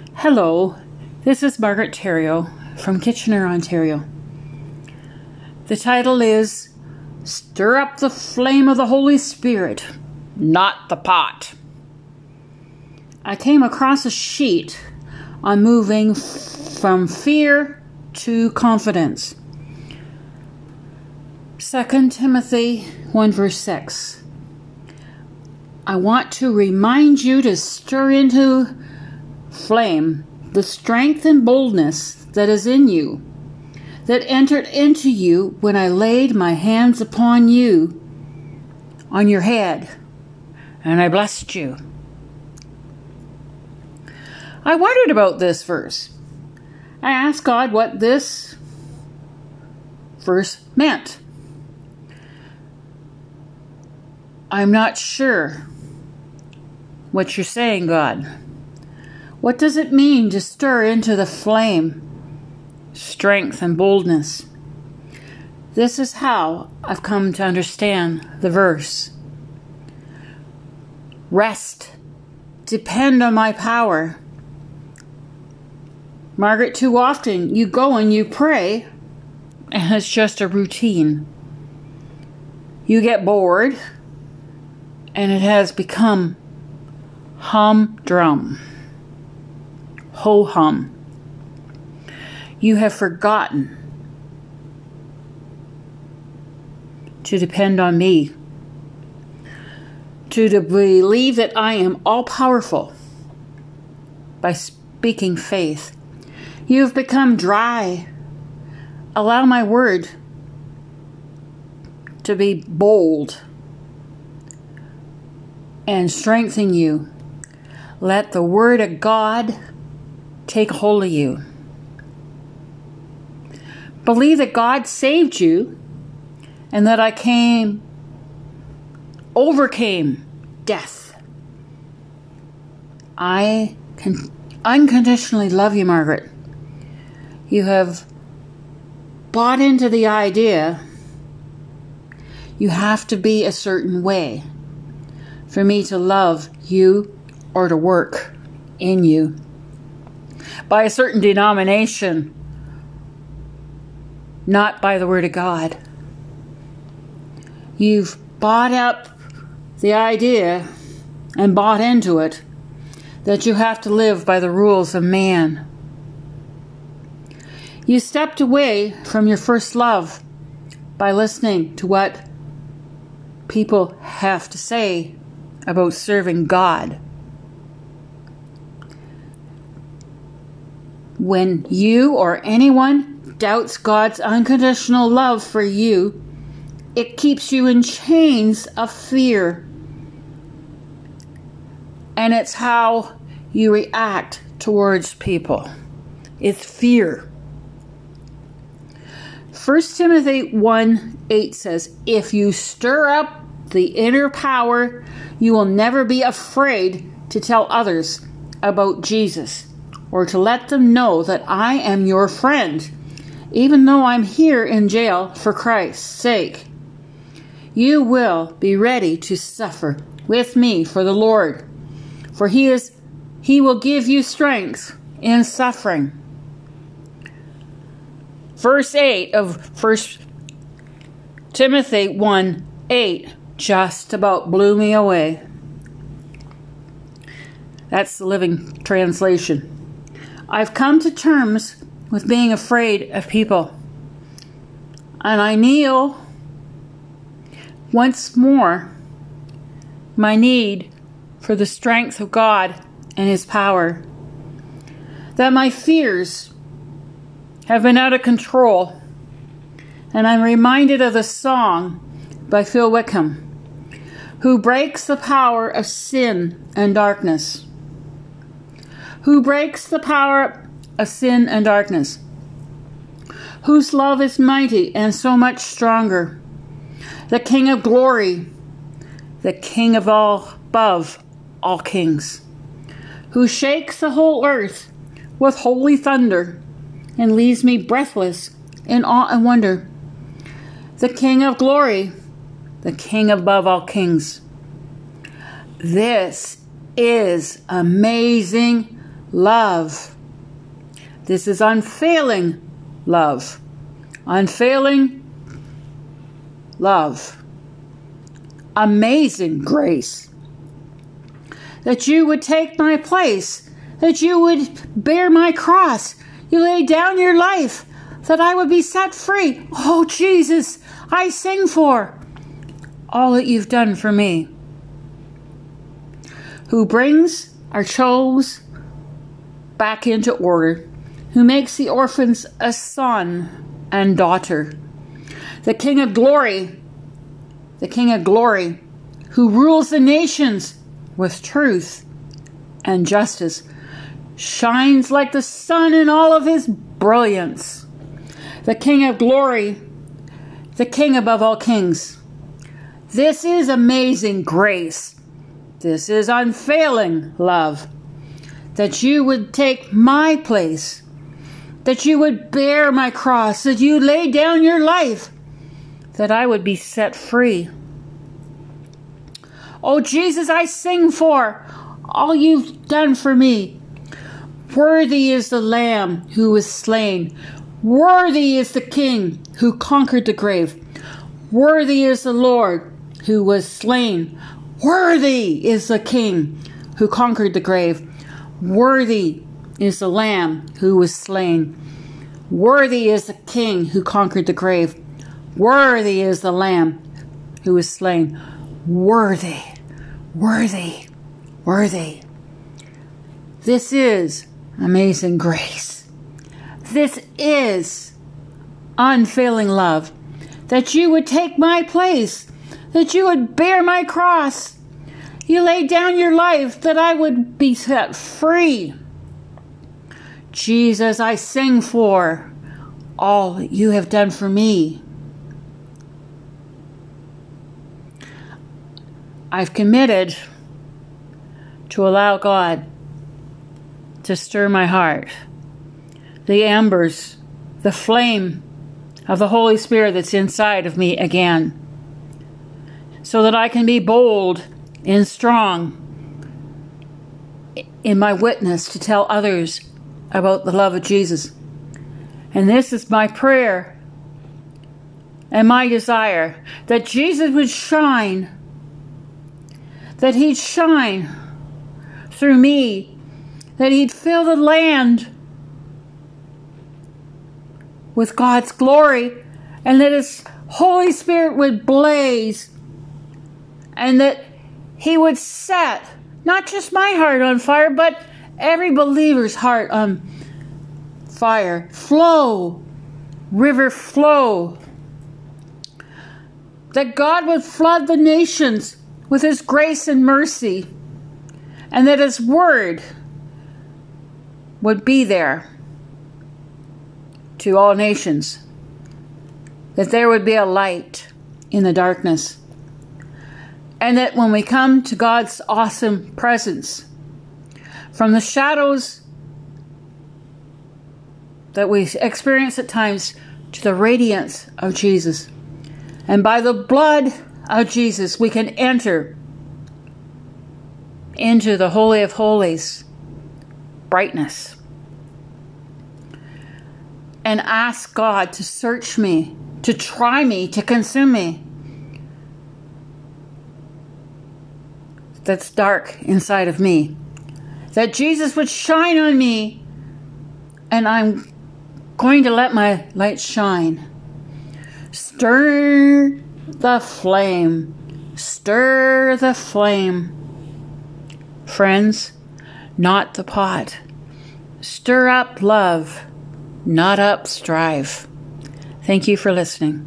Hello, this is Margaret Terrio from Kitchener, Ontario. The title is Stir Up the Flame of the Holy Spirit, Not the Pot. I came across a sheet on moving from fear to confidence. 2 Timothy 1 verse 6. I want to remind you to stir into flame the strength and boldness that is in you, that entered into you when I laid my hands upon you, on your head, and I blessed you. I wondered about this verse. I asked God what this verse meant. I'm not sure what you're saying, God. What does it mean to stir into the flame strength and boldness? This is how I've come to understand the verse. Rest. Depend on my power. Margaret, too often you go and you pray, and it's just a routine. You get bored, and it has become humdrum ho hum. You have forgotten to depend on me, to, to believe that I am all powerful by speaking faith. You have become dry. Allow my word to be bold and strengthen you. Let the word of God take hold of you. Believe that God saved you and that I came, overcame death. I can unconditionally love you, Margaret. You have bought into the idea you have to be a certain way for me to love you or to work in you by a certain denomination, not by the Word of God. You've bought up the idea and bought into it that you have to live by the rules of man. You stepped away from your first love by listening to what people have to say about serving God. When you or anyone doubts God's unconditional love for you, it keeps you in chains of fear. And it's how you react towards people. It's fear. 1 Timothy 1 8 says, If you stir up the inner power, you will never be afraid to tell others about Jesus or to let them know that I am your friend, even though I'm here in jail for Christ's sake. You will be ready to suffer with me for the Lord, for he is he will give you strength in suffering. Verse 8 of 1 Timothy 1 8 just about blew me away. That's the living translation. I've come to terms with being afraid of people. And I kneel once more my need for the strength of God and His power. That my fears have been out of control. And I'm reminded of the song by Phil Wickham, who breaks the power of sin and darkness who breaks the power of sin and darkness, whose love is mighty and so much stronger, the King of glory, the King of all above all kings, who shakes the whole earth with holy thunder and leaves me breathless in awe and wonder. The King of glory, the King above all kings. This is amazing love. This is unfailing love. Unfailing love. Amazing grace. That you would take my place, that you would bear my cross. You lay down your life that I would be set free. Oh, Jesus, I sing for all that you've done for me. Who brings our chose back into order, who makes the orphans a son and daughter. The King of glory, the King of glory, who rules the nations with truth and justice, shines like the sun in all of his brilliance. The King of glory, the King above all kings. This is amazing grace. This is unfailing love that you would take my place, that you would bear my cross, that you lay down your life, that I would be set free. Oh, Jesus, I sing for all you've done for me. Worthy is the Lamb who was slain. Worthy is the King who conquered the grave. Worthy is the Lord who was slain. Worthy is the King who conquered the grave. Worthy is the Lamb who was slain. Worthy is the King who conquered the grave. Worthy is the Lamb who was slain. Worthy, worthy, worthy. This is amazing grace. This is unfailing love. That you would take my place, that you would bear my cross, you laid down your life that I would be set free. Jesus, I sing for all you have done for me. I've committed to allow God to stir my heart. The embers, the flame of the Holy Spirit that's inside of me again, so that I can be bold and strong in my witness to tell others about the love of Jesus. And this is my prayer and my desire that Jesus would shine, that He'd shine through me, that He'd fill the land with God's glory, and that His Holy Spirit would blaze, and that he would set not just my heart on fire, but every believer's heart on fire. Flow, river, flow. That God would flood the nations with His grace and mercy, and that His word would be there to all nations. That there would be a light in the darkness and that when we come to God's awesome presence, from the shadows that we experience at times to the radiance of Jesus, and by the blood of Jesus, we can enter into the Holy of Holies brightness. And ask God to search me, to try me, to consume me that's dark inside of me. That Jesus would shine on me, and I'm going to let my light shine. Stir the flame. Stir the flame. Friends, not the pot. Stir up love, not up strife. Thank you for listening.